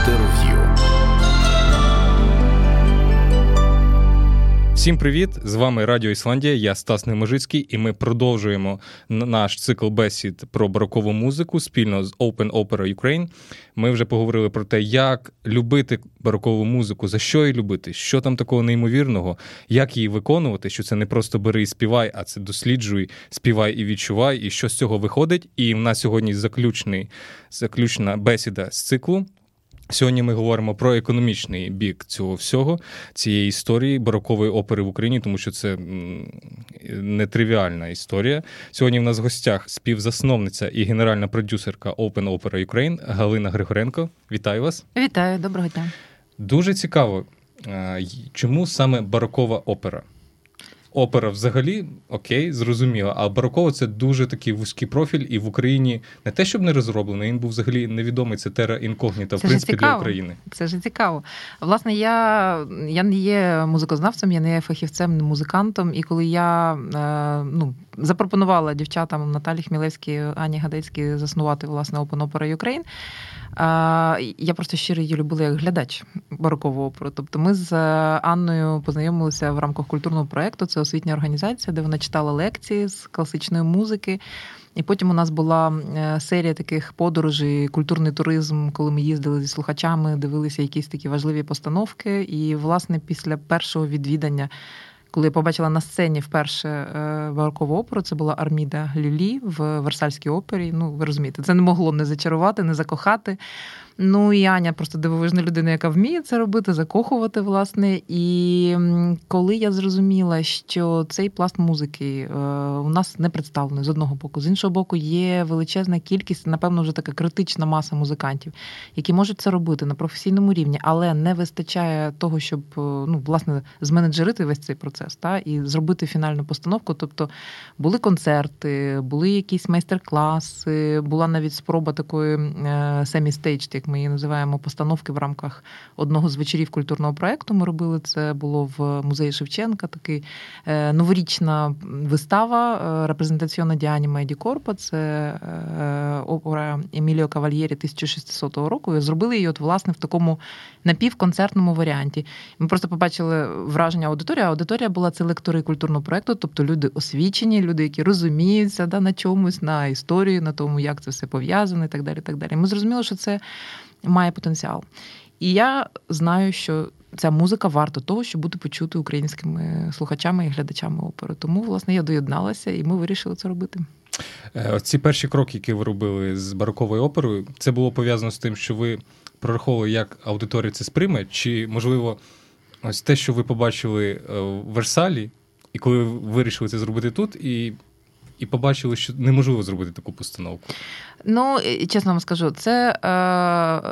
Інтерв'ю. Всім привіт! З вами Радіо Ісландія. Я Стас Неможицький, і ми продовжуємо наш цикл бесід про барокову музику спільно з Open Opera Ukraine. Ми вже поговорили про те, як любити барокову музику, за що її любити, що там такого неймовірного, як її виконувати. Що це не просто бери і співай, а це досліджуй, співай і відчувай, і що з цього виходить. І в нас сьогодні заключний, заключна бесіда з циклу. Сьогодні ми говоримо про економічний бік цього всього, цієї історії барокової опери в Україні, тому що це нетривіальна історія. Сьогодні в нас в гостях співзасновниця і генеральна продюсерка Open Opera Ukraine Галина Григоренко. Вітаю вас! Вітаю, доброго дня! Дуже цікаво, чому саме барокова опера? Опера взагалі окей, зрозуміло, а барокова це дуже такий вузький профіль, і в Україні не те, щоб не розроблений, він був взагалі невідомий. Це тера інкогніта, в принципі, для України. Це ж цікаво. Власне, я я не є музикознавцем, я не є фахівцем, не музикантом. І коли я е, ну, запропонувала дівчатам Наталі Хмілевській, Ані Гадецькій заснувати власне Open Opera Ukraine, я просто щиро її любила як глядач барокову оперу. Тобто ми з Анною познайомилися в рамках культурного проєкту. Це освітня організація, де вона читала лекції з класичної музики. І потім у нас була е, серія таких подорожей, культурний туризм, коли ми їздили зі слухачами, дивилися якісь такі важливі постановки. І, власне, після першого відвідання коли я побачила на сцені вперше е, барокову оперу, це була Арміда Люлі в Версальській опері. Ну, ви розумієте, це не могло не зачарувати, не закохати. Ну і Аня просто дивовижна людина, яка вміє це робити, закохувати, власне. І коли я зрозуміла, що цей пласт музики е, у нас не представлений з одного боку, з іншого боку, є величезна кількість, напевно, вже така критична маса музикантів, які можуть це робити на професійному рівні, але не вистачає того, щоб е, ну, власне зменеджерити весь цей процес та, і зробити фінальну постановку. Тобто були концерти, були якісь майстер-класи, була навіть спроба такої semi-stage, як ми її називаємо постановки в рамках одного з вечорів культурного проєкту. Ми робили це було в музеї Шевченка. Такий е, новорічна вистава е, репрезентаційна di Anima e di Corpo. Це е, опера Еміліо Кавальєрі 1600 року. І зробили її от власне в такому напівконцертному варіанті. Ми просто побачили враження аудиторії. Аудиторія була це лектори культурного проєкту, тобто люди освічені, люди, які розуміються да, на чомусь, на історії, на тому, як це все пов'язано, і так далі. так далі. Ми зрозуміли, що це має потенціал. І я знаю, що ця музика варта того, щоб бути почути українськими слухачами і глядачами опери. Тому, власне, я доєдналася, і ми вирішили це робити. Е, ці перші кроки, які ви робили з бароковою оперою, це було пов'язано з тим, що ви прораховували, як аудиторія це сприйме, чи, можливо, ось те, що ви побачили е, в Версалі, і коли ви вирішили це зробити тут, і і побачили, що неможливо зробити таку постановку. Ну, чесно вам скажу, це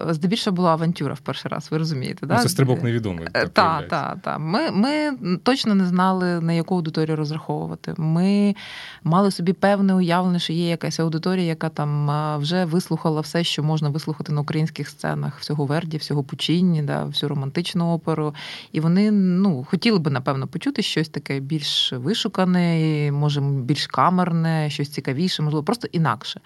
е, здебільшого була авантюра в перший раз, ви розумієте. Ну, Це стрибок невідомий. Так, так, так. Та. Ми ми точно не знали, на яку аудиторію розраховувати. Ми мали собі певне уявлення, що є якась аудиторія, яка там вже вислухала все, що можна вислухати на українських сценах, всього Верді, всього Пучінні, да, всю романтичну оперу. І вони ну, хотіли би, напевно, почути щось таке більш вишукане, може, більш камерне, щось цікавіше, можливо, просто інакше.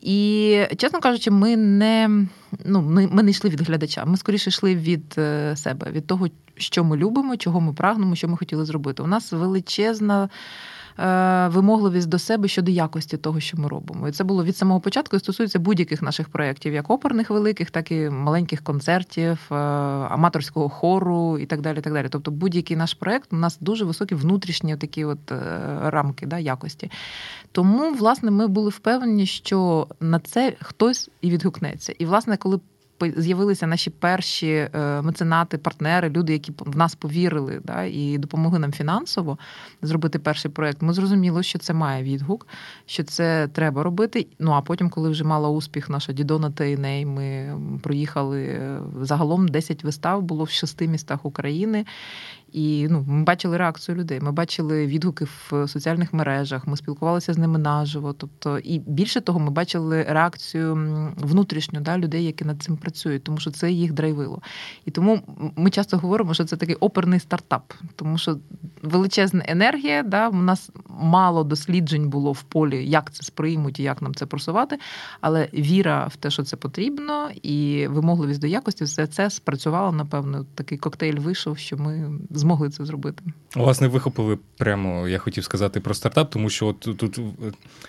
І, чесно кажучи, ми не ну, ми не йшли від глядача. Ми скоріше йшли від е, себе, від того, що ми любимо, чого ми прагнемо, що ми хотіли зробити. У нас величезна. Е, вимогливість до себе щодо якості того, що ми робимо. І це було від самого початку і стосується будь-яких наших проєктів, як оперних великих, так і маленьких концертів, е, аматорського хору і так далі. так далі. Тобто будь-який наш проєкт у нас дуже високі внутрішні такі от рамки да, якості. Тому, власне, ми були впевнені, що на це хтось і відгукнеться. І, власне, коли з'явилися наші перші е, меценати, партнери, люди, які в нас повірили да, і допомогли нам фінансово зробити перший проект, ми зрозуміли, що це має відгук, що це треба робити. Ну а потім, коли вже мала успіх, наша Дідона та Іней, ми проїхали е, загалом 10 вистав було в шести містах України. І ну, ми бачили реакцію людей. Ми бачили відгуки в соціальних мережах, ми спілкувалися з ними наживо. Тобто, і більше того, ми бачили реакцію внутрішню да, людей, які над цим працюють, тому що це їх драйвило. І тому ми часто говоримо, що це такий оперний стартап, тому що величезна енергія. Да, У нас мало досліджень було в полі, як це сприймуть і як нам це просувати. Але віра в те, що це потрібно, і вимогливість до якості, все це спрацювало. Напевно, такий коктейль вийшов, що ми змогли це зробити. Власне, вихопили прямо, я хотів сказати про стартап, тому що от тут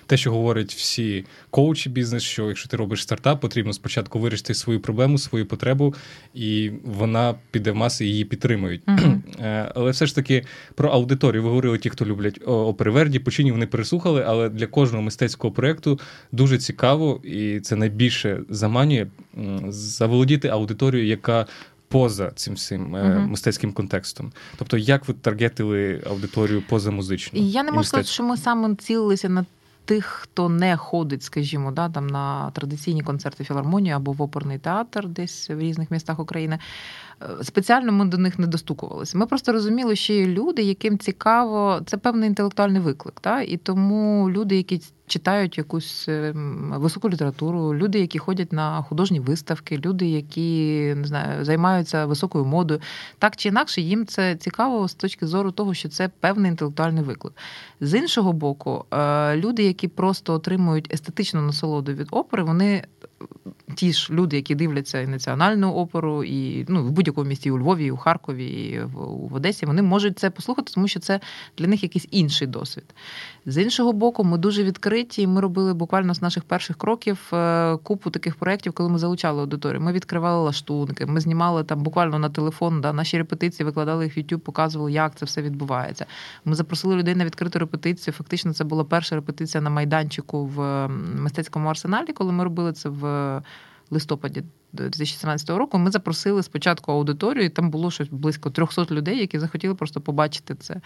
те, що говорять всі коучі бізнес, що якщо ти робиш стартап, потрібно спочатку вирішити свою проблему, свою потребу, і вона піде в маси її підтримують. Uh-huh. Але все ж таки про аудиторію. Ви говорили, ті, хто люблять опери Верді, почині вони переслухали, але для кожного мистецького проєкту дуже цікаво, і це найбільше заманює заволодіти аудиторією, яка поза цим всім uh-huh. мистецьким контекстом. Тобто, як ви таргетили аудиторію поза музичну? Я не можу сказати, що ми саме цілилися на тих, хто не ходить, скажімо, да, там на традиційні концерти філармонії або в оперний театр, десь в різних містах України. Е, спеціально ми до них не достукувалися. Ми просто розуміли, що є люди, яким цікаво, це певний інтелектуальний виклик. Та? І тому люди, які читають якусь ем, високу літературу, люди, які ходять на художні виставки, люди, які не знаю, займаються високою модою, так чи інакше, їм це цікаво з точки зору того, що це певний інтелектуальний виклик. З іншого боку, е, люди, які просто отримують естетичну насолоду від опери, вони ті ж люди, які дивляться і національну оперу, і ну в будь-якому місті у Львові, і у Харкові, і в, в Одесі, вони можуть це послухати, тому що це для них якийсь інший досвід. З іншого боку, ми дуже відкриті. Ми робили буквально з наших перших кроків е, купу таких проєктів, коли ми залучали аудиторію. Ми відкривали лаштунки, ми знімали там буквально на телефон, да, наші репетиції, викладали їх в YouTube, показували, як це все відбувається. Ми запросили людей на відкриту репетицію. Фактично, це була перша репетиція на майданчику в мистецькому арсеналі, коли ми робили це в листопаді 2017 року. Ми запросили спочатку аудиторію, і там було щось близько 300 людей, які захотіли просто побачити це.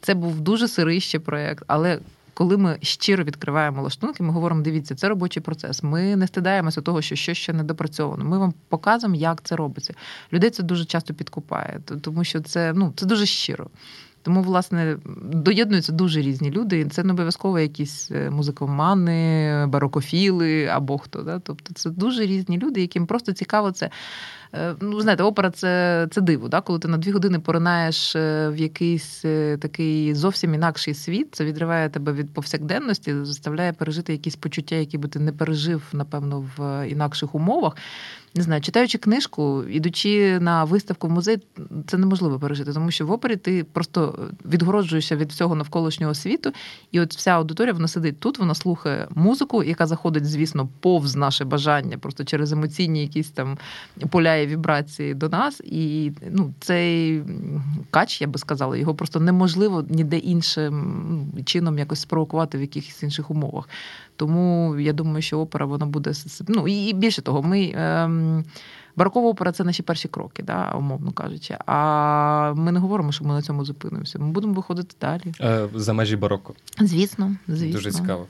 Це був дуже сирий ще проєкт, але. Коли ми щиро відкриваємо лаштунки, ми говоримо: дивіться, це робочий процес. Ми не стидаємося того, що щось ще не допрацьовано. Ми вам показуємо, як це робиться. Людей це дуже часто підкупає, тому що це ну це дуже щиро. Тому, власне, доєднуються дуже різні люди. Це не обов'язково якісь е, музикомани, барокофіли або хто. Да? Тобто це дуже різні люди, яким просто цікаво це. Е, ну, знаєте, опера це це диво, да? коли ти на дві години поринаєш е, в якийсь такий зовсім інакший світ, це відриває тебе від повсякденності, заставляє пережити якісь почуття, які би ти не пережив, напевно, в інакших умовах не знаю, читаючи книжку, ідучи на виставку в музей, це неможливо пережити, тому що в опері ти просто відгороджуєшся від всього навколишнього світу, і от вся аудиторія вона сидить тут, вона слухає музику, яка заходить, звісно, повз наше бажання, просто через емоційні якісь там поля і вібрації до нас. І ну, цей кач, я би сказала, його просто неможливо ніде іншим чином якось спровокувати в якихось інших умовах. Тому я думаю, що опера вона буде ну і більше того, ми. Ем, Барокова опера це наші перші кроки, да, умовно кажучи. А ми не говоримо, що ми на цьому зупинимося. Ми будемо виходити далі. Е, за межі бароко. Звісно, звісно. Дуже цікаво.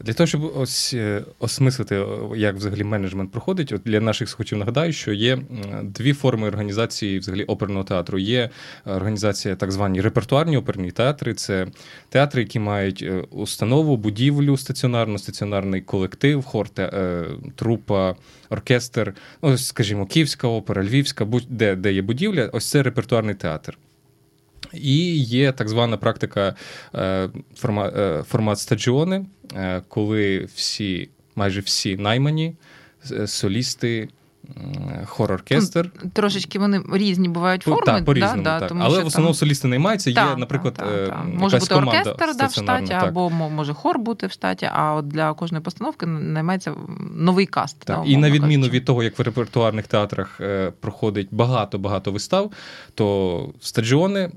Для того, щоб ось е, осмислити, як взагалі менеджмент проходить, от для наших слухачів нагадаю, що є дві форми організації взагалі оперного театру. Є організація так звані репертуарні оперні театри. Це театри, які мають е, установу, будівлю стаціонарну, стаціонарний колектив, хор, трупа, оркестр. Ну, скажімо скажімо, Київська опера, Львівська, будь-де де є будівля, ось це репертуарний театр. І є так звана практика е, формат, е, формат стаджіони, е, коли всі, майже всі наймані солісти хор-оркестр. Трошечки вони різні бувають форми. Так, по-різному, да, так. Тому Але в основному там... солісти наймаються, є, так, наприклад, так, так, е, може бути оркестр да, в штаті, або може хор бути в штаті, а от для кожної постановки наймається новий каст. Так. Да, і на відміну кажучи. від того, як в репертуарних театрах е, проходить багато-багато вистав, то стадіони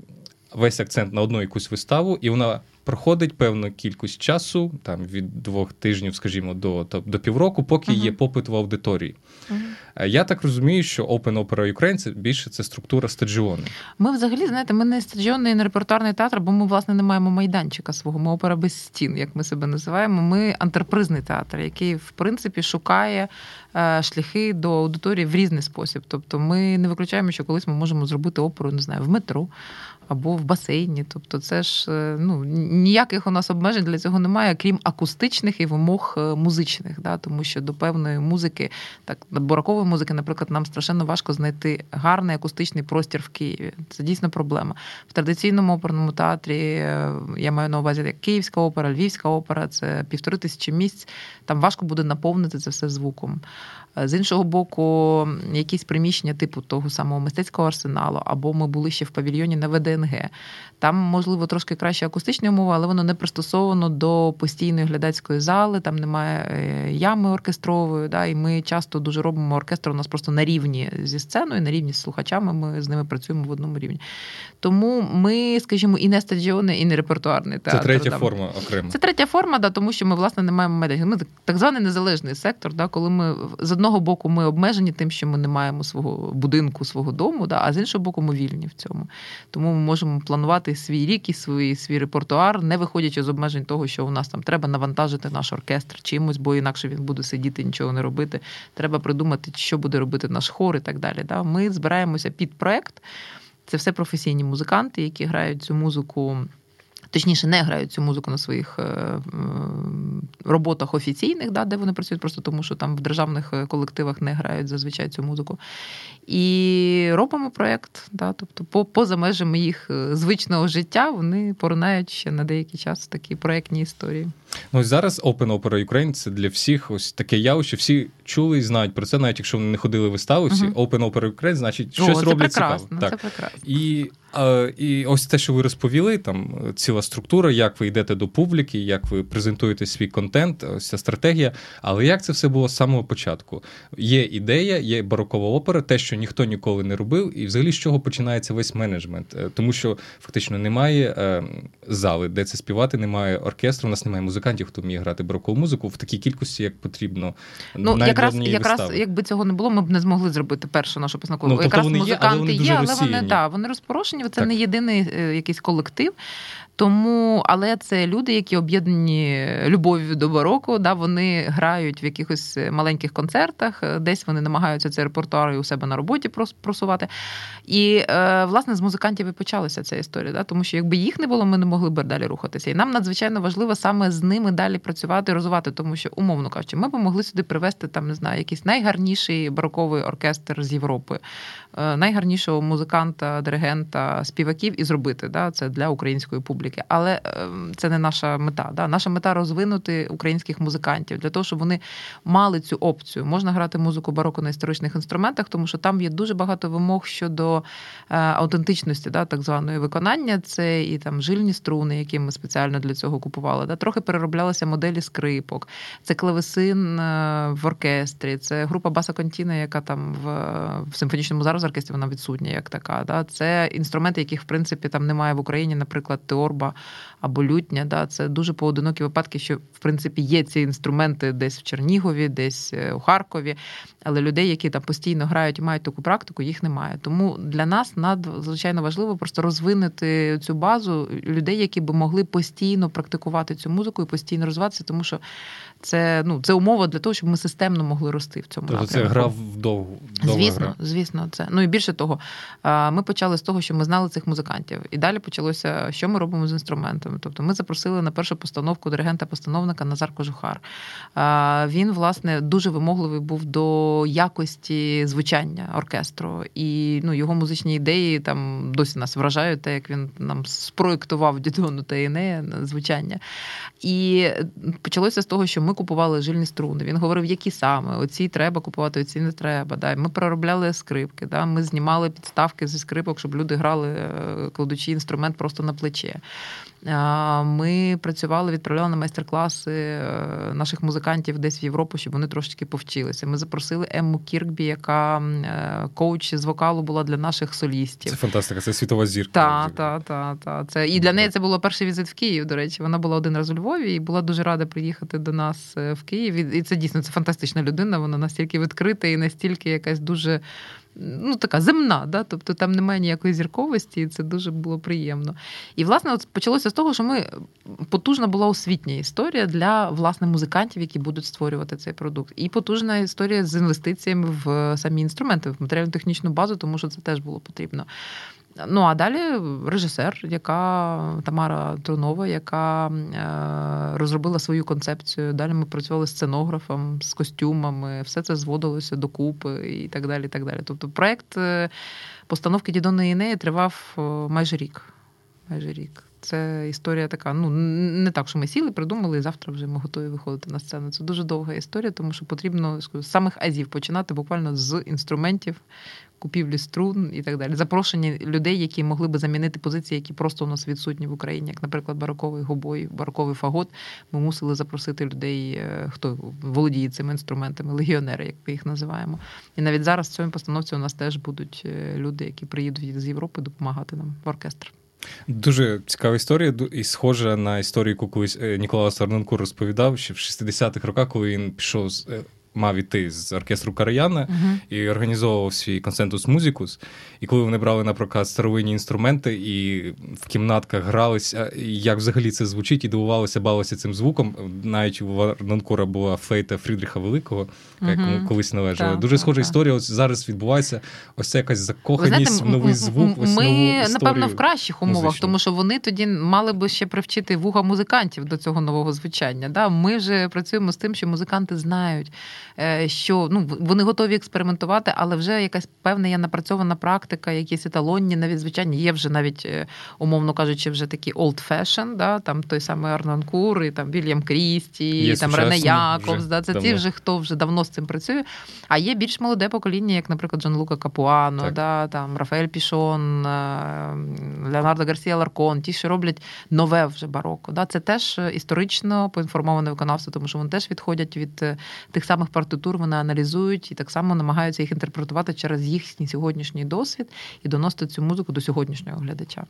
весь акцент на одну якусь виставу, і вона проходить певну кількість часу, там від двох тижнів, скажімо, до до півроку, поки uh-huh. є попит в аудиторії. Uh-huh. Я так розумію, що Open Opera Ukraine це більше це структура стадіону. Ми взагалі знаєте, ми не стадіонний, не репертуарний театр, бо ми власне не маємо майданчика свого. Ми опера без стін, як ми себе називаємо. Ми антерпризний театр, який в принципі шукає е, шляхи до аудиторії в різний спосіб. Тобто, ми не виключаємо, що колись ми можемо зробити оперу, не знаю, в метро або в басейні. Тобто, це ж е, ну ніяких у нас обмежень для цього немає, крім акустичних і вимог е, музичних. Да? Тому що до певної музики, так буракової музики, наприклад, нам страшенно важко знайти гарний акустичний простір в Києві. Це дійсно проблема. В традиційному оперному театрі е, я маю на увазі як Київська опера, Львівська опера, це півтори тисячі місць. Там важко буде наповнити це все звуком. З іншого боку, якісь приміщення типу того самого мистецького арсеналу, або ми були ще в павільйоні на ВДНГ. Там, можливо, трошки краще акустичні умови, але воно не пристосовано до постійної глядацької зали, там немає е, ями оркестрової. Да, І ми часто дуже робимо оркестр у нас просто на рівні зі сценою, на рівні з слухачами. Ми з ними працюємо в одному рівні. Тому ми, скажімо, і не стадіони, і не репертуарний театр. Це третя да. форма окремо. Це третя форма, да, тому що ми, власне, не маємо медіа. Ми так званий незалежний сектор, да, коли ми з одного боку ми обмежені тим, що ми не маємо свого будинку, свого дому, да, а з іншого боку, ми вільні в цьому. Тому ми можемо планувати свій рік і свій, свій репертуар, не виходячи з обмежень того, що у нас там треба навантажити наш оркестр чимось, бо інакше він буде сидіти, нічого не робити. Треба придумати, що буде робити наш хор і так далі. Да. Ми збираємося під проект. Це все професійні музиканти, які грають цю музику. Точніше, не грають цю музику на своїх е, роботах офіційних, да, де вони працюють, просто тому що там в державних е, колективах не грають зазвичай цю музику. І робимо проєкт, да, тобто поза межами їх е, звичного життя вони поринають ще на деякий час такі проєктні історії. Ну ось зараз Open Opera Ukraine це для всіх ось таке явище. Всі чули і знають про це, навіть якщо вони не ходили вистави, всі uh-huh. Open Opera Ukraine, значить щось О, це роблять прекрасно, цікаво. Так. Це прекрасно. І і ось те, що ви розповіли, там ціла структура, як ви йдете до публіки, як ви презентуєте свій контент, ось ця стратегія. Але як це все було з самого початку? Є ідея, є барокова опера, те, що ніхто ніколи не робив, і взагалі з чого починається весь менеджмент, е, тому що фактично немає е, зали, де це співати, немає оркестру, у нас немає музикантів, хто вміє грати барокову музику в такій кількості, як потрібно. Ну якраз якраз якби цього не було, ми б не змогли зробити першу нашу писанку. Ну, якраз вони музиканти є, але вони, є, але вони да, вони розпорошені. Це так. не єдиний е, якийсь колектив. Тому, але це люди, які об'єднані любов'ю до бароко, да, вони грають в якихось маленьких концертах, десь вони намагаються цей репертуар у себе на роботі просувати. І е, власне з музикантів і почалася ця історія, да, тому що якби їх не було, ми не могли б далі рухатися. І нам надзвичайно важливо саме з ними далі працювати, розвивати, тому що, умовно кажучи, ми б могли сюди привезти там, не знаю, якийсь найгарніший бароковий оркестр з Європи, е, найгарнішого музиканта, диригента, співаків і зробити да, це для української публіки публіки, але ем, це не наша мета. Да? Наша мета розвинути українських музикантів для того, щоб вони мали цю опцію. Можна грати музику бароко на історичних інструментах, тому що там є дуже багато вимог щодо е, аутентичності, да, так званої виконання. Це і там жильні струни, які ми спеціально для цього купували. Да? Трохи перероблялися моделі скрипок, це клавесин е, в оркестрі, це група Баса Контіна, яка там в, в симфонічному зараз оркестрі вона відсутня, як така. Да? Це інструменти, яких в принципі там немає в Україні, наприклад, теорба торба або лютня. Да, Це дуже поодинокі випадки, що в принципі є ці інструменти десь в Чернігові, десь е, у Харкові. Але людей, які там постійно грають і мають таку практику, їх немає. Тому для нас надзвичайно важливо просто розвинути цю базу людей, які би могли постійно практикувати цю музику і постійно розвиватися, тому що це ну це умова для того, щоб ми системно могли рости в цьому тобто напрямку. це гра вдовго. Звісно, гра. звісно, це ну і більше того, ми почали з того, що ми знали цих музикантів, і далі почалося, що ми робимо з інструментами. Тобто, ми запросили на першу постановку диригента-постановника Назар Кожухар. Він власне дуже вимогливий був до якості звучання оркестру, і ну його музичні ідеї там досі нас вражають, те, як він нам спроєктував Дідону та Інея звучання. І почалося з того, що ми купували жильні струни. Він говорив, які саме оці треба купувати, оці не треба. Да. Ми проробляли скрипки, да. ми знімали підставки зі скрипок, щоб люди грали, е, кладучи інструмент просто на плече. Ми працювали, відправляли на майстер-класи е, наших музикантів десь в Європу, щоб вони трошечки повчилися. Ми запросили Емму Кіркбі, яка е, коуч з вокалу була для наших солістів. Це фантастика, це світова зірка. Так, так, так. Та. Це і для неї це було перший візит в Київ. До речі, вона була один раз у Львові і була дуже рада приїхати до нас е, в Київ. І це дійсно це фантастична людина. Вона настільки відкрита і настільки якась дуже ну, така земна, да? тобто там немає ніякої зірковості, і це дуже було приємно. І, власне, от почалося з того, що ми потужна була освітня історія для власне музикантів, які будуть створювати цей продукт. І потужна історія з інвестиціями в самі інструменти, в матеріально-технічну базу, тому що це теж було потрібно. Ну а далі режисер, яка Тамара Трунова, яка е, розробила свою концепцію. Далі ми працювали з сценографом, з костюмами, все це зводилося докупи і так далі. І так далі. Тобто, проект е, постановки Дідоної Інеї тривав е, майже рік. Майже рік. Це історія така. Ну не так, що ми сіли, придумали, і завтра вже ми готові виходити на сцену. Це дуже довга історія, тому що потрібно з самих азів починати буквально з інструментів, купівлі струн і так далі. Запрошення людей, які могли би замінити позиції, які просто у нас відсутні в Україні, як, наприклад, бароковий гобой, бароковий фагот. Ми мусили запросити людей, е, хто володіє цими інструментами, легіонери, як ми їх називаємо. І навіть зараз в цьому постановці у нас теж будуть е, люди, які приїдуть з Європи допомагати нам в оркестр. Дуже цікава історія, і схожа на історію, яку колись е, Ніколас Арненко розповідав, ще в 60-х роках, коли він пішов з мав іти з оркестру Караяна uh-huh. і організовував свій консентус музикус. І коли вони брали на прокат старовинні інструменти і в кімнатках гралися, як взагалі це звучить, і дивувалися, балися цим звуком. Навіть у Варнанкура була флейта Фрідріха Великого, яка uh-huh. колись належала. Так, Дуже схожа так, історія. Ось зараз відбувається ось ця якась закоханість знаєте, в новий звук. Ось Ми, нову напевно, в кращих умовах, музичну. тому що вони тоді мали би ще привчити вуха музикантів до цього нового звучання. Да? Ми вже працюємо з тим, що музиканти знають. Е, що ну вони готові експериментувати, але вже якась певна є напрацьована практика, якісь еталонні, навіть звичайні є вже навіть, е, умовно кажучи, вже такі old fashion, да, там той самий Арнон Кур, і там Вільям Крісті, є там Рене Яковс. Да, Це ті вже хто вже давно з цим працює. А є більш молоде покоління, як, наприклад, Джон Лука Капуано, да, там Рафаель Пішон, е, Леонардо Гарсія Ларкон, ті, що роблять нове вже бароко. Да, Це теж історично поінформоване виконавство, тому що вони теж відходять від тих самих партитур вони аналізують і так само намагаються їх інтерпретувати через їхній сьогоднішній досвід і доносити цю музику до сьогоднішнього глядача.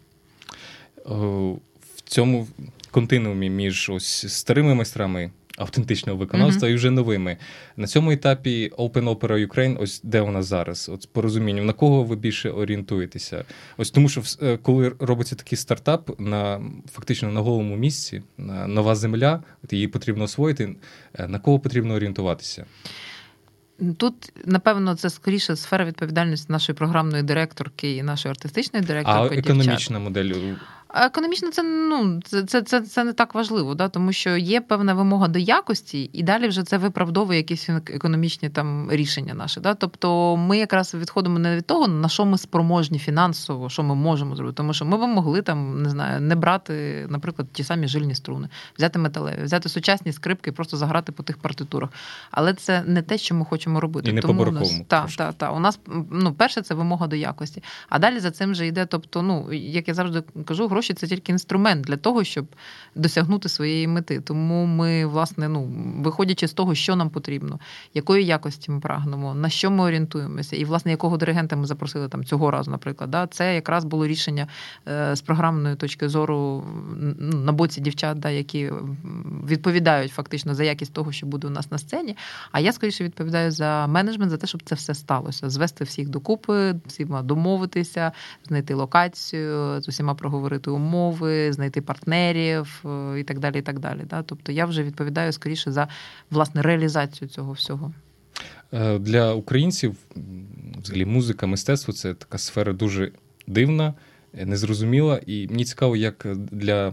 В цьому континуумі між ось старими майстрами автентичного виконавства mm-hmm. і вже новими. На цьому етапі Open Opera Ukraine, ось де вона зараз? От по розумінню, на кого ви більше орієнтуєтеся? Ось тому, що е, коли робиться такий стартап на фактично на голому місці, на нова земля, от її потрібно освоїти. Е, на кого потрібно орієнтуватися? Тут, напевно, це скоріше сфера відповідальності нашої програмної директорки і нашої артистичної директорки. А економічна модель Економічно, це ну це це, це, це не так важливо, да, тому що є певна вимога до якості, і далі вже це виправдовує якісь економічні там рішення наші. Да? Тобто ми якраз відходимо не від того, на що ми спроможні фінансово, що ми можемо зробити. Тому що ми б могли там не знаю, не брати, наприклад, ті самі жильні струни, взяти металеві, взяти сучасні скрипки і просто заграти по тих партитурах. Але це не те, що ми хочемо робити. І не Тому у нас та, та, та, у нас ну перше це вимога до якості. А далі за цим вже йде. Тобто, ну як я завжди кажу, гроші це тільки інструмент для того, щоб досягнути своєї мети. Тому ми, власне, ну виходячи з того, що нам потрібно, якої якості ми прагнемо, на що ми орієнтуємося, і власне якого диригента ми запросили там цього разу, наприклад, да, це якраз було рішення е, з програмної точки зору на боці дівчат, да, які відповідають фактично за якість того, що буде у нас на сцені. А я скоріше відповідаю за менеджмент, за те, щоб це все сталося, звести всіх докупи, всіма домовитися, знайти локацію, з усіма проговорити умови умови, знайти партнерів е, і так далі. і так далі. Да? Тобто я вже відповідаю скоріше за власне реалізацію цього всього. Е, для українців взагалі музика, мистецтво це така сфера дуже дивна, незрозуміла. І мені цікаво, як для Е,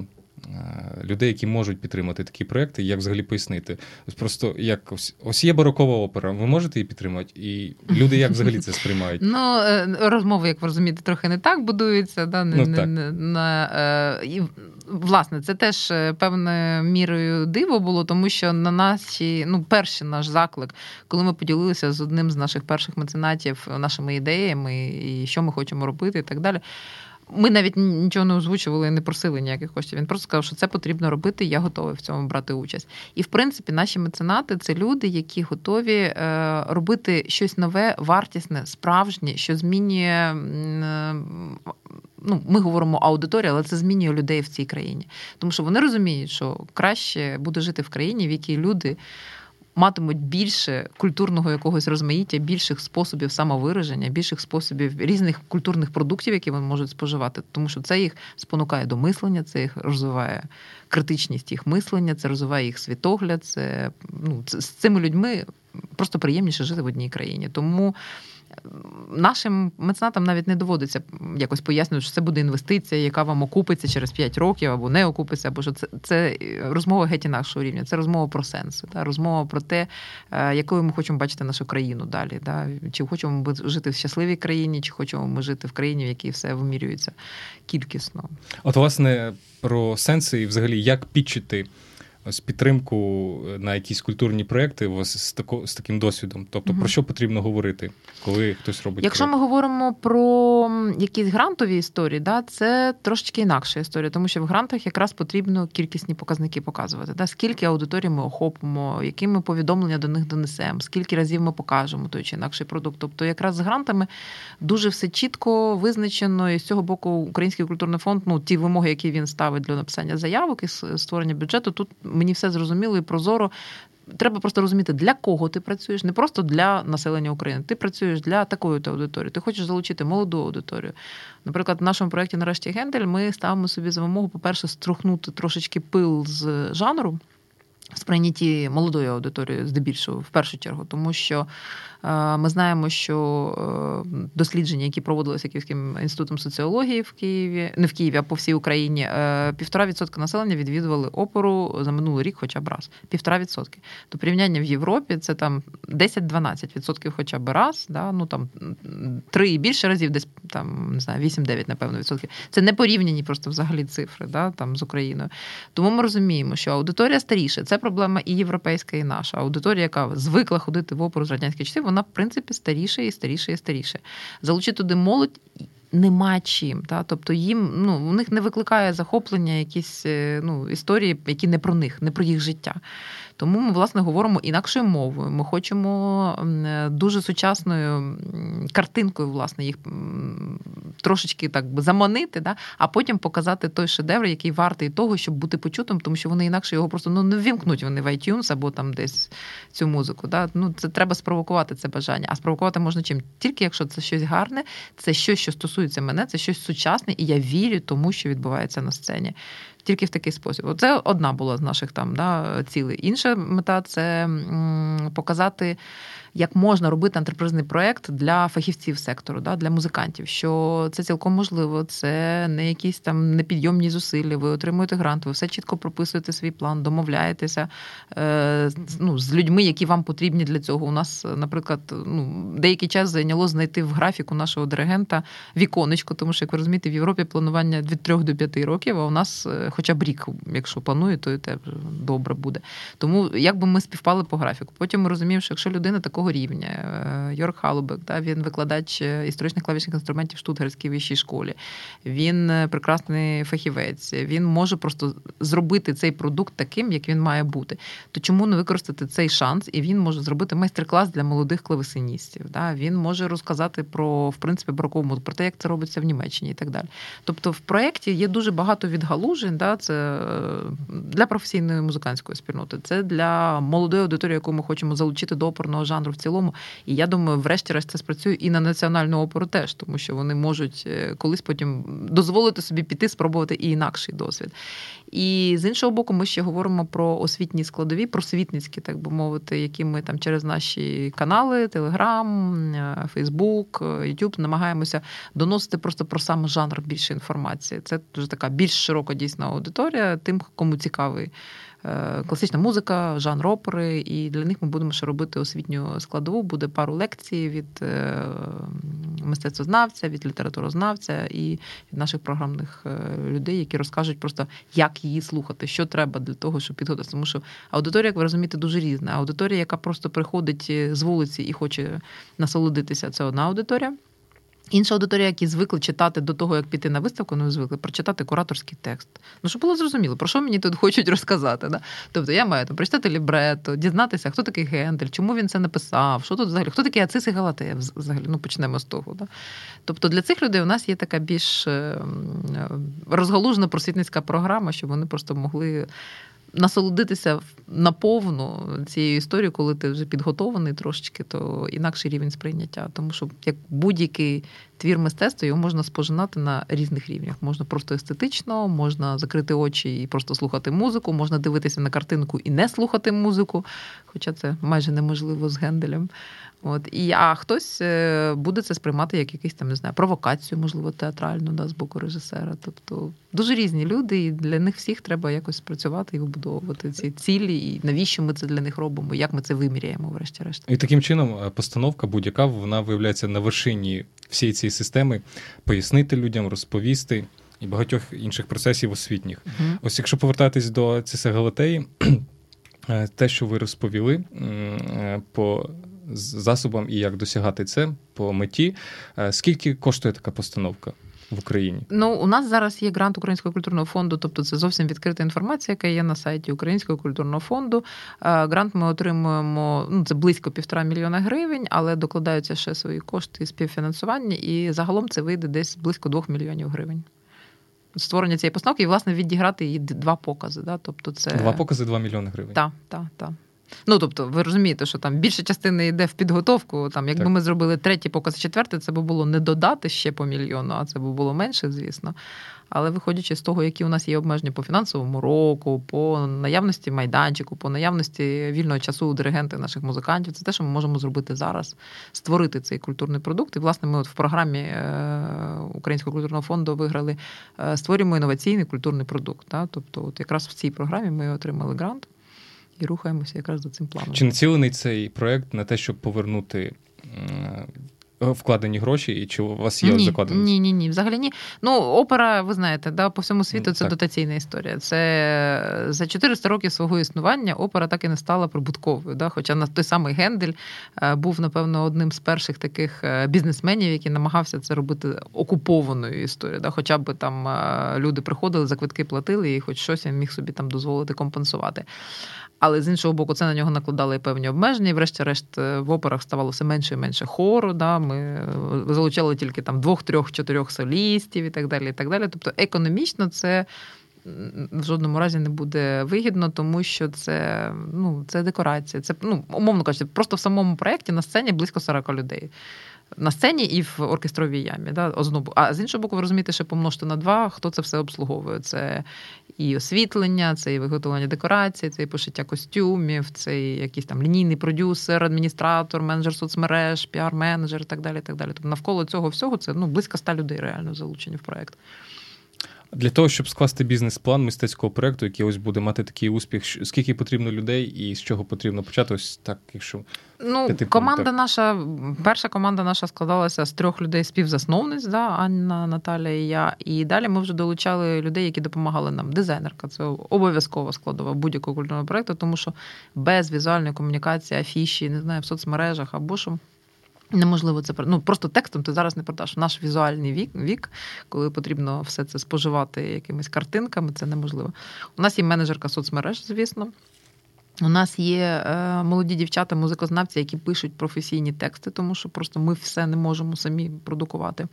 людей, які можуть підтримати такі проекти, як взагалі пояснити. Ось просто як ось ось є барокова опера, ви можете її підтримати? І люди як взагалі це сприймають? Ну, е, розмови, як ви розумієте, трохи не так будуються. Да? Не, ну, так. Не, не, е, і, Власне, це теж певною мірою диво було, тому що на наші, ну, перший наш заклик, коли ми поділилися з одним з наших перших меценатів нашими ідеями і що ми хочемо робити, і так далі. Ми навіть нічого не озвучували, не просили ніяких коштів. Він просто сказав, що це потрібно робити. Я готовий в цьому брати участь. І в принципі, наші меценати це люди, які готові е, робити щось нове, вартісне, справжнє, що змінює. Е, ну, Ми говоримо аудиторія, але це змінює людей в цій країні. Тому що вони розуміють, що краще буде жити в країні, в якій люди матимуть більше культурного якогось розмаїття, більших способів самовираження, більших способів різних культурних продуктів, які вони можуть споживати, тому що це їх спонукає до мислення, це їх розвиває критичність їх мислення, це розвиває їх світогляд. Це ну з цими людьми просто приємніше жити в одній країні. Тому нашим меценатам навіть не доводиться якось пояснювати, що це буде інвестиція, яка вам окупиться через 5 років або не окупиться, або що це це розмова геть інакшого рівня. Це розмова про сенси, та розмова про те, е, якою ми хочемо бачити нашу країну далі. Та? Чи хочемо ми жити в щасливій країні, чи хочемо ми жити в країні, в якій все вимірюється кількісно. От, власне, про сенси і взагалі як підчити ось підтримку е, на якісь культурні проекти з тако, з таким досвідом? Тобто угу. про що потрібно говорити, коли хтось робить? Якщо проект? ми говоримо про якісь грантові історії, да, це трошечки інакша історія, тому що в грантах якраз потрібно кількісні показники показувати. Да, Скільки аудиторій ми охопимо, які ми повідомлення до них донесемо, скільки разів ми покажемо той чи інакший продукт. Тобто, якраз з грантами дуже все чітко визначено, і з цього боку Український культурний фонд, ну ті вимоги, які він ставить для написання заявок і створення бюджету, тут мені все зрозуміло і прозоро. Треба просто розуміти, для кого ти працюєш, не просто для населення України. Ти працюєш для такої аудиторії. Ти хочеш залучити молоду аудиторію. Наприклад, в нашому проєкті нарешті Гендель ми ставимо собі за вимогу, по-перше, струхнути трошечки пил з жанру сприйнятті молодої аудиторії, здебільшого, в першу чергу, тому що ми знаємо, що е, дослідження, які проводилися Київським інститутом соціології в Києві, не в Києві, а по всій Україні, е, півтора відсотка населення відвідували опору за минулий рік, хоча б раз. Півтора відсотки. До порівняння в Європі це там 10-12 відсотків, хоча б раз. Да? Ну там три і більше разів, десь там не знаю, 8-9, напевно, відсотків. Це не порівняні просто взагалі цифри, да, там з Україною. Тому ми розуміємо, що аудиторія старіша. Це проблема і європейська, і наша. Аудиторія, яка звикла ходити в опору з радянських часів, вона в принципі старіша і старіша і старіше. Залучити туди молодь. Нема чим, та тобто їм ну у них не викликає захоплення якісь е, ну історії, які не про них, не про їх життя. Тому ми, власне, говоримо інакшою мовою. Ми хочемо дуже сучасною картинкою, власне, їх трошечки так заманити, да? а потім показати той шедевр, який вартий того, щоб бути почутим, тому що вони інакше його просто ну не вімкнуть вони в iTunes або там десь цю музику. Да? Ну це треба спровокувати це бажання. А спровокувати можна чим? Тільки якщо це щось гарне, це щось, що стосується мене, це щось сучасне, і я вірю тому, що відбувається на сцені тільки в такий спосіб. Це одна була з наших там да, цілей. Інша мета це показати як можна робити антрепризний проект для фахівців сектору, да, для музикантів. Що це цілком можливо, це не якісь там непідйомні зусилля. Ви отримуєте грант, ви все чітко прописуєте свій план, домовляєтеся е, ну, з людьми, які вам потрібні для цього. У нас, наприклад, ну деякий час зайняло знайти в графіку нашого диригента віконечко, тому що як ви розумієте, в Європі планування від 3 до 5 років, а у нас е, хоча б рік, якщо планує, то і те добре буде. Тому як би ми співпали по графіку. Потім ми розуміємо, що якщо людина такого такого рівня. Е, Йорк Халубек, да, він викладач е, історичних клавішних інструментів в Штутгарській вищій школі. Він е, прекрасний фахівець. Він може просто зробити цей продукт таким, як він має бути. То чому не використати цей шанс? І він може зробити майстер-клас для молодих клавесиністів. Да? Він може розказати про в принципі бракову про те, як це робиться в Німеччині і так далі. Тобто, в проєкті є дуже багато відгалужень. Да? Це для професійної музикантської спільноти, це для молодої аудиторії, яку ми хочемо залучити до опорного жанру в цілому. І я думаю, врешті-решт це спрацює і на національну оперу теж, тому що вони можуть е, колись потім дозволити собі піти, спробувати і інакший досвід. І з іншого боку, ми ще говоримо про освітні складові, просвітницькі, так би мовити, які ми там через наші канали, Телеграм, Фейсбук, Ютуб намагаємося доносити просто про сам жанр більше інформації. Це дуже така більш широка дійсна аудиторія, тим, кому цікавий. Е, класична музика, жанр опери, і для них ми будемо ще робити освітню складову. Буде пару лекцій від е, мистецтвознавця, від літературознавця і від наших програмних е, людей, які розкажуть просто, як її слухати, що треба для того, щоб підготуватися. Тому що аудиторія, як ви розумієте, дуже різна. Аудиторія, яка просто приходить з вулиці і хоче насолодитися, це одна аудиторія. Інша аудиторія, які звикли читати до того, як піти на виставку, не звикли прочитати кураторський текст. Ну, щоб було зрозуміло, про що мені тут хочуть розказати. Да? Тобто я маю там прочитати лібрето, дізнатися, хто такий Гендель, чому він це написав, що тут взагалі, хто такий Ацис і Галатея взагалі, ну почнемо з того. Да? Тобто для цих людей у нас є така більш е, розгалужена просвітницька програма, щоб вони просто могли насолодитися наповну цією історією, коли ти вже підготований трошечки, то інакший рівень сприйняття. Тому що як будь-який твір мистецтва його можна спожинати на різних рівнях. Можна просто естетично, можна закрити очі і просто слухати музику, можна дивитися на картинку і не слухати музику, хоча це майже неможливо з генделем. От і а хтось е, буде це сприймати як якийсь там не знаю, провокацію, можливо, театральну да, з боку режисера. Тобто дуже різні люди, і для них всіх треба якось працювати і вибудовувати ці цілі, і навіщо ми це для них робимо, як ми це виміряємо, врешті-решт. І таким чином е, постановка будь-яка вона виявляється на вершині всієї цієї системи, пояснити людям, розповісти. І багатьох інших процесів освітніх. Uh-huh. Ось якщо повертатись до Циса Галатеї, е, те, що ви розповіли по засобам і як досягати це по меті. Е, скільки коштує така постановка? В Україні ну у нас зараз є грант Українського культурного фонду, тобто це зовсім відкрита інформація, яка є на сайті Українського культурного фонду. Е, грант ми отримуємо ну це близько півтора мільйона гривень, але докладаються ще свої кошти співфінансування, і загалом це вийде десь близько двох мільйонів гривень. Створення цієї постановки і власне відіграти її два покази. Да? Тобто це два покази, два мільйони гривень. Так, так, так. Ну тобто, ви розумієте, що там більша частина йде в підготовку. Там, якби так. ми зробили третій показ, четвертий, це би було не додати ще по мільйону, а це би було менше, звісно. Але виходячи з того, які у нас є обмеження по фінансовому року, по наявності майданчику, по наявності вільного часу у диригентів наших музикантів, це те, що ми можемо зробити зараз, створити цей культурний продукт. І власне ми от в програмі е, Українського культурного фонду виграли е, створюємо інноваційний культурний продукт. Тобто, от якраз в цій програмі ми отримали грант і рухаємося якраз за цим планом. Чи націлений цей проект на те, щоб повернути? Вкладені гроші, і чи у вас є ні, закладені? Ні, ні, ні. Взагалі ні. Ну, опера, ви знаєте, да, по всьому світу це так. дотаційна історія. Це за 400 років свого існування опера так і не стала прибутковою. Да? Хоча на той самий Гендель е, був, напевно, одним з перших таких е, бізнесменів, який намагався це робити окупованою історією. Да? Хоча б там е, люди приходили, за квитки платили, і хоч щось він міг собі там дозволити компенсувати. Але з іншого боку, це на нього накладали певні обмеження. І врешті-решт е, в операх ставало все менше і менше хору. Да? Ми е, залучали тільки там двох, трьох, чотирьох солістів і так далі. і так далі. Тобто економічно це. В жодному разі не буде вигідно, тому що це ну, це декорація. Це ну, умовно кажучи, просто в самому проєкті на сцені близько 40 людей на сцені і в оркестровій ямі. Да, ознобу. А з іншого боку, ви розумієте, що помножте на два, хто це все обслуговує. Це і освітлення, це і виготовлення декорацій, це і пошиття костюмів, це і якийсь там лінійний продюсер, адміністратор, менеджер соцмереж, піар-менеджер і так далі. так далі. Тобто навколо цього всього це ну, близько ста людей реально залучені в проект. Для того, щоб скласти бізнес-план мистецького проекту, який ось буде мати такий успіх, скільки потрібно людей і з чого потрібно почати? Ось так, якщо ну типу, команда так. наша, перша команда наша складалася з трьох людей співзасновниць, да, Анна, Наталя і я. І далі ми вже долучали людей, які допомагали нам. Дизайнерка це обов'язкова складова будь-якого культурного проекту, тому що без візуальної комунікації, афіші, не знаю, в соцмережах або що. Неможливо це ну, просто текстом ти зараз не продаш. Наш візуальний вік, вік, коли потрібно все це споживати якимись картинками, це неможливо. У нас є менеджерка соцмереж, звісно. У нас є е, молоді дівчата, музикознавці, які пишуть професійні тексти, тому що просто ми все не можемо самі продукувати.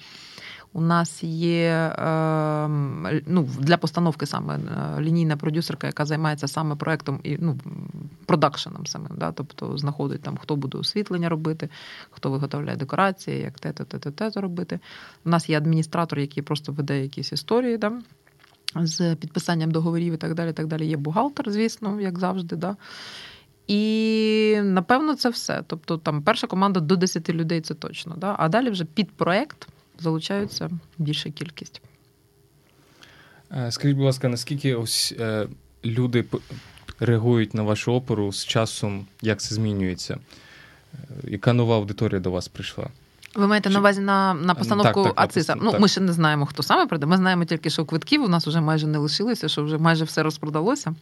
У нас є ем, ну, для постановки саме е, лінійна продюсерка, яка займається саме проектом і ну, продакшеном самим. Да? Тобто знаходить там, хто буде освітлення робити, хто виготовляє декорації, як те-то, те-то, те-то робити. У нас є адміністратор, який просто веде якісь історії. Да? З підписанням договорів і так далі. так далі. Є бухгалтер, звісно, як завжди. Да? І напевно це все. Тобто, там перша команда до 10 людей це точно. Да? А далі вже під проект залучаються більша кількість. Е, скажіть, будь ласка, наскільки ось е, люди реагують на вашу оперу з часом, як це змінюється? Е, яка нова аудиторія до вас прийшла? Ви маєте на увазі на на постановку так, так, Ациса? Ну, так. ми ще не знаємо, хто саме прийде. Ми знаємо тільки, що квитків у нас вже майже не лишилося, що вже майже все розпродалося.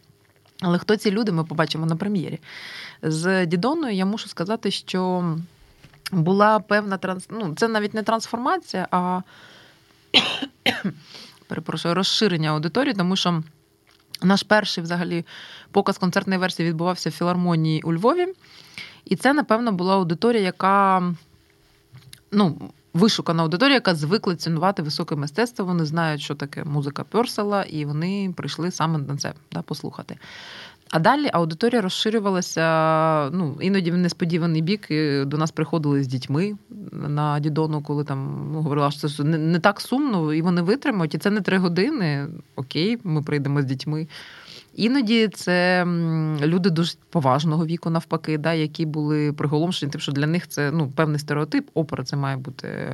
Але хто ці люди, ми побачимо на прем'єрі. З Дідоною я мушу сказати, що була певна транс... ну, це навіть не трансформація, а перепрошую, розширення аудиторії, тому що наш перший взагалі показ концертної версії відбувався в філармонії у Львові. І це, напевно, була аудиторія, яка ну, вишукана аудиторія, яка звикла цінувати високе мистецтво. Вони знають, що таке музика Пьорсела, і вони прийшли саме на це да, послухати. А далі аудиторія розширювалася ну, іноді в несподіваний бік. До нас приходили з дітьми на Дідону, коли там ну, говорила, що це не, не так сумно, і вони витримають. І це не три години. Окей, ми прийдемо з дітьми. Іноді це люди дуже поважного віку, навпаки, да, які були приголомшені, тим, що для них це ну, певний стереотип. Опера це має бути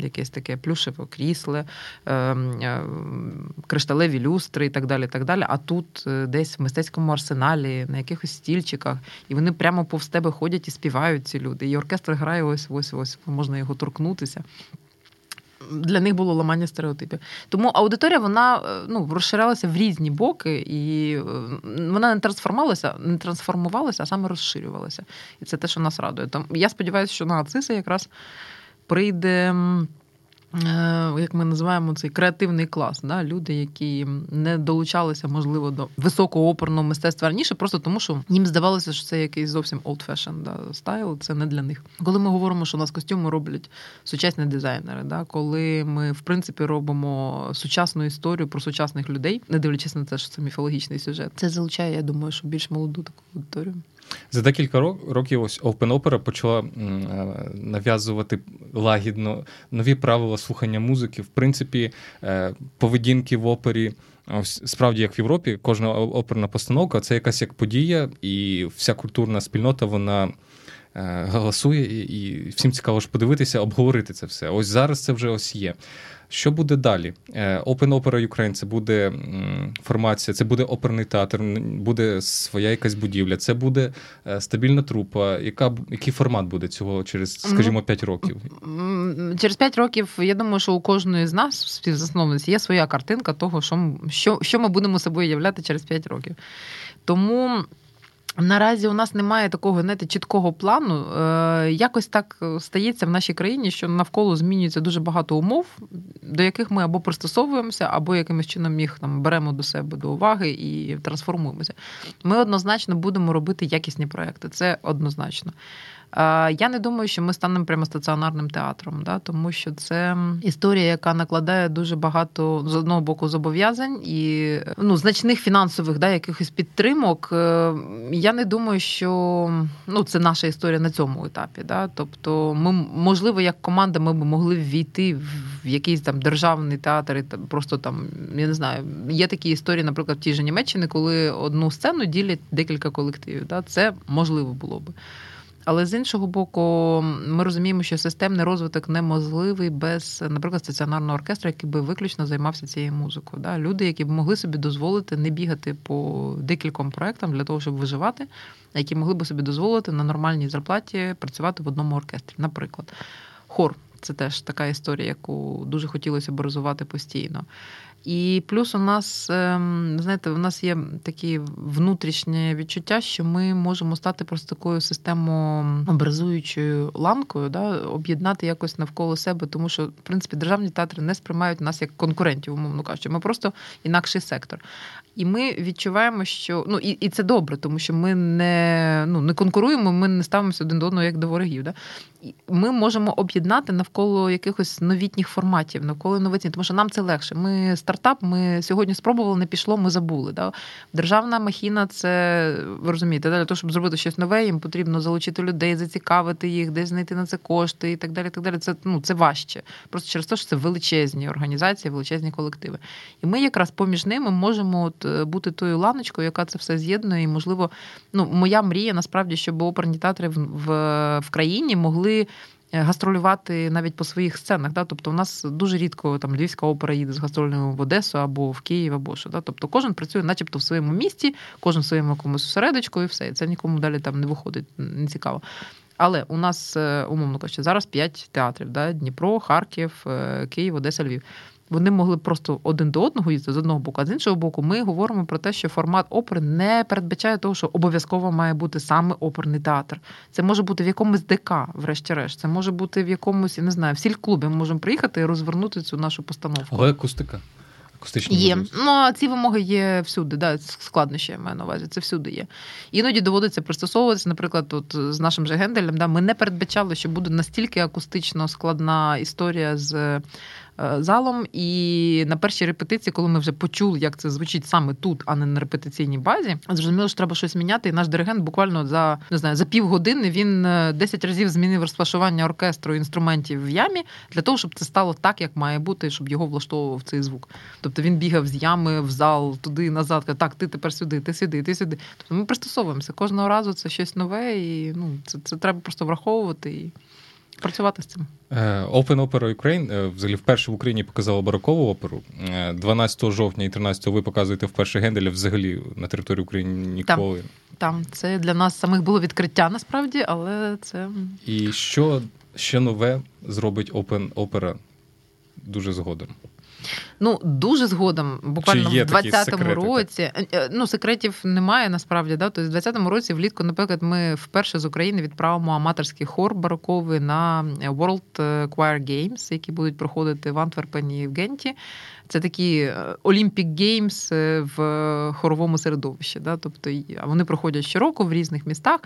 якесь таке плюшеве крісле, е, е, кришталеві люстри і так далі. так далі. А тут е, десь в мистецькому арсеналі, на якихось стільчиках, і вони прямо повз тебе ходять і співають ці люди. І оркестр грає ось ось ось, можна його торкнутися для них було ламання стереотипів. Тому аудиторія вона е, ну, розширялася в різні боки, і е, вона не трансформувалася, не трансформувалася, а саме розширювалася. І це те, що нас радує. Тому я сподіваюся, що на ациса якраз прийде. Е, як ми називаємо цей креативний клас, да? люди, які не долучалися, можливо, до високого оперного мистецтва раніше, просто тому, що їм здавалося, що це якийсь зовсім old-fashioned да, стайл, це не для них. Коли ми говоримо, що у нас костюми роблять сучасні дизайнери, да? коли ми, в принципі, робимо сучасну історію про сучасних людей, не дивлячись на те, що це міфологічний сюжет, це залучає, я думаю, що більш молоду таку аудиторію. За декілька років ось Open Opera почала е, нав'язувати лагідно нові правила слухання музики. В принципі, е, поведінки в опері. Ось справді, як в Європі, кожна оперна постановка це якась як подія, і вся культурна спільнота вона е, галасує, і всім цікаво ж подивитися, обговорити це все. Ось зараз це вже ось є. Що буде далі? Е, Open Opera Ukraine – це буде формація, це буде оперний театр, буде своя якась будівля, це буде е, стабільна трупа. Яка який формат буде цього через, скажімо, 5 років? Через 5 років я думаю, що у кожної з нас співзасновниць є своя картинка того, що що, що ми будемо собою являти через 5 років. Тому. Наразі у нас немає такого знаєте, чіткого плану. Е, якось так стається в нашій країні, що навколо змінюється дуже багато умов, до яких ми або пристосовуємося, або якимось чином їх там беремо до себе до уваги і трансформуємося. Ми однозначно будемо робити якісні проекти. Це однозначно. Я не думаю, що ми станемо прямо стаціонарним театром, да, тому що це історія, яка накладає дуже багато з одного боку зобов'язань і ну, значних фінансових да, якихось підтримок. Е, я не думаю, що ну, це наша історія на цьому етапі. Да. Тобто, ми, можливо, як команда, ми б могли ввійти в якийсь там державний театр, і просто там я не знаю, є такі історії, наприклад, в тій же Німеччині, коли одну сцену ділять декілька колективів. Да. Це можливо було би. Але з іншого боку, ми розуміємо, що системний розвиток неможливий без, наприклад, стаціонарного оркестру, який би виключно займався цією музикою. Да? Люди, які б могли собі дозволити не бігати по декільком проектам для того, щоб виживати, які могли б собі дозволити на нормальній зарплаті працювати в одному оркестрі. Наприклад, хор. Це теж така історія, яку дуже хотілося б розвивати постійно. І плюс у нас, ем, знаєте, у нас є такі внутрішнє відчуття, що ми можемо стати просто такою системообразуючою ланкою, да, об'єднати якось навколо себе, тому що, в принципі, державні театри не сприймають нас як конкурентів, умовно кажучи. Ми просто інакший сектор. І ми відчуваємо, що ну і і це добре, тому що ми не ну, не конкуруємо, ми не ставимося один до одного як до ворогів. Да? Ми можемо об'єднати навколо якихось новітніх форматів, навколо інновацій, тому що нам це легше. Ми стартап, ми сьогодні спробували, не пішло, ми забули. Да? Державна махіна, це ви розумієте, для того, щоб зробити щось нове, їм потрібно залучити людей, зацікавити їх, десь знайти на це кошти і так далі. так далі. Це ну це важче. Просто через те, що це величезні організації, величезні колективи. І ми якраз поміж ними можемо от бути тою ланочкою, яка це все з'єднує. І можливо, ну моя мрія насправді, щоб оперні театри в, в, в країні могли. Е, гастролювати навіть по своїх сценах. Да? Тобто, у нас дуже рідко там Львівська опера їде з гастрольною в Одесу або в Київ, або що. Да? Тобто кожен працює, начебто, в своєму місті, кожен в своєму якомусь осередочку, і все. І це нікому далі там не виходить, не цікаво. Але у нас, е, умовно кажучи, зараз п'ять театрів: да? Дніпро, Харків, е, Київ, Одеса, Львів. Вони могли просто один до одного їздити з одного боку, а з іншого боку, ми говоримо про те, що формат опери не передбачає того, що обов'язково має бути саме оперний театр. Це може бути в якомусь ДК, врешті-решт. Це може бути в якомусь, я не знаю, в сіль-клубі. Ми можемо приїхати і розвернути цю нашу постановку. Але акустика. Акустичні Є. можливості. Ну, а ці вимоги є всюди, да, складнощі я маю на увазі, це всюди є. Іноді доводиться пристосовуватися, наприклад, от з нашим же генделем, да, ми не передбачали, що буде настільки акустично складна історія з залом. І на першій репетиції, коли ми вже почули, як це звучить саме тут, а не на репетиційній базі, зрозуміло, що треба щось міняти. І наш диригент буквально за не знаю за півгодини він е, 10 разів змінив розташування оркестру інструментів в ямі для того, щоб це стало так, як має бути, щоб його влаштовував цей звук. Тобто він бігав з ями в зал, туди, назад. каже, Так, ти тепер сюди, ти сюди, ти сюди. Тобто ми пристосовуємося. Кожного разу це щось нове, і ну це, це треба просто враховувати працювати з цим. Е, Open Opera Ukraine е, взагалі вперше в Україні показала барокову оперу. Е, 12 жовтня і 13 ви показуєте вперше Генделя взагалі на території України ніколи. Там це для нас самих було відкриття насправді, але це І що ще нове зробить Open Opera дуже згодом? Ну, дуже згодом, буквально в такі 20-му році. Е, Ну, секретів немає насправді. Да? Тобто, в 20-му році, влітку, наприклад, ми вперше з України відправимо аматорський хор бароковий на World Choir Games, які будуть проходити в Антверпені і в Генті. Це такі е, Olympic Games е, в хоровому середовищі. Да? Тобто, а вони проходять щороку в різних містах.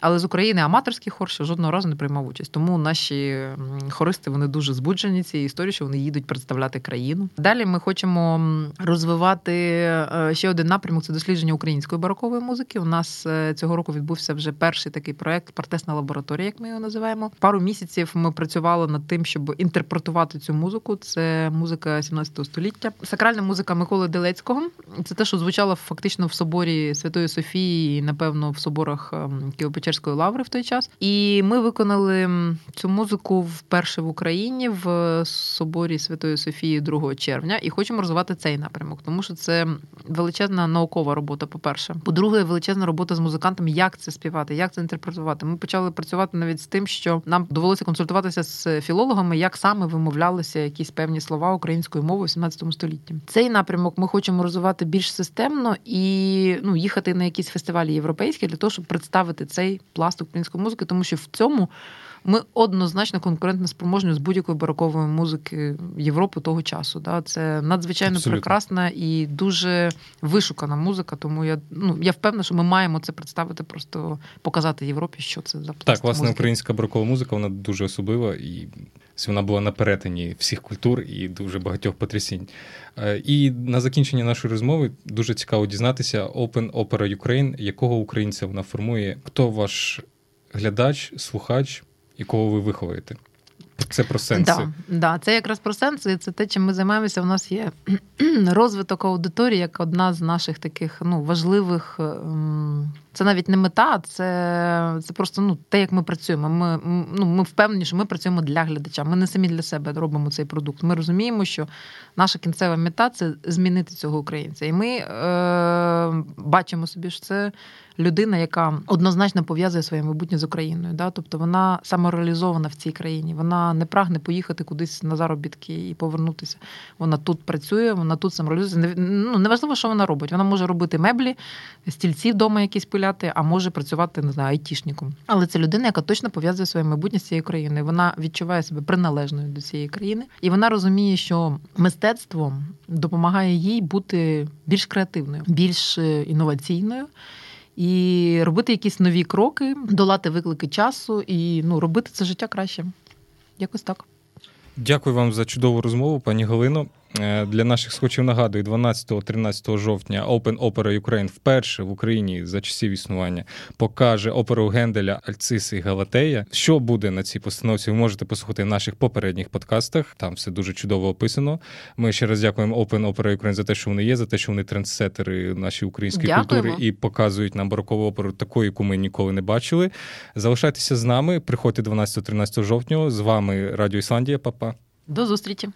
Але з України аматорський хор ще жодного разу не приймав участь. Тому наші хористи вони дуже збуджені цією історією, що вони їдуть представляти країну. Далі ми хочемо розвивати е, ще один напрямок це дослідження української барокової музики. У нас е, цього року відбувся вже перший такий проект Партесна лабораторія, як ми його називаємо. Пару місяців ми працювали над тим, щоб інтерпретувати цю музику. Це музика 17 століття. Сакральна музика Миколи Делецького. Це те, що звучало фактично в соборі Святої Софії, і, напевно, в соборах ем, Києво-Печерської лаври в той час. І ми виконали цю музику вперше в Україні в соборі Святої Софії 2 червня, і хочемо розвивати цей напрямок, тому що це величезна наукова робота. По-перше, по-друге, величезна робота з музикантами, як це співати, як це інтерпретувати. Ми почали працювати навіть з тим, що нам довелося консультуватися з філологами, як саме вимовлялися якісь певні слова українською мовою в 17 столітті. Цей напрямок ми хочемо розвивати більш системно і ну їхати на якісь фестивалі європейські для того, щоб представити цей пласт української музики, тому що в цьому ми однозначно конкурентно спроможні з будь-якої барокової музики Європи того часу. Да? Це надзвичайно Абсолютно. прекрасна і дуже вишукана музика. Тому я ну я впевнена, що ми маємо це представити, просто показати Європі, що це за Так, власне, музики. українська барокова музика вона дуже особлива і вона була на перетині всіх культур і дуже багатьох потрясінь. Е, І на закінчення нашої розмови дуже цікаво дізнатися Open Opera Ukraine, якого українця вона формує, хто ваш глядач, слухач, і кого ви виховуєте. Це про сенси. Да, да, це якраз про сенси. Це те, чим ми займаємося. У нас є розвиток аудиторії як одна з наших таких ну, важливих. ем, Це навіть не мета, це, це просто ну, те, як ми працюємо. Ми, ну, ми впевнені, що ми працюємо для глядача. Ми не самі для себе робимо цей продукт. Ми розуміємо, що наша кінцева мета це змінити цього українця. І ми е, бачимо собі, що це людина, яка однозначно пов'язує своє майбутнє з Україною. Да? Тобто вона самореалізована в цій країні. Вона не прагне поїхати кудись на заробітки і повернутися. Вона тут працює, вона тут самореалізується. Ну, неважливо, що вона робить. Вона може робити меблі, стільці вдома якісь пиляти, а може працювати, не знаю, айтішником. Але це людина, яка точно пов'язує своє майбутнє з цією країною. Вона відчуває себе приналежною до цієї країни, і вона розуміє, що мистецтво допомагає їй бути більш креативною, більш е, інноваційною. І робити якісь нові кроки, долати виклики часу і ну, робити це життя краще. Якось так. Дякую вам за чудову розмову, пані Галино. Е, Для наших слухачів нагадую, 12-13 жовтня Open Opera Ukraine вперше в Україні за часів існування покаже оперу Генделя Альцис і Галатея. Що буде на цій постановці? Ви можете послухати в наших попередніх подкастах. Там все дуже чудово описано. Ми ще раз дякуємо Open Opera Ukraine за те, що вони є, за те, що вони трендсетери нашої української культури і показують нам барокову оперу таку, яку ми ніколи не бачили. Залишайтеся з нами. Приходьте 12-13 жовтня. З вами Радіо Ісландія. Па-па. До зустрічі!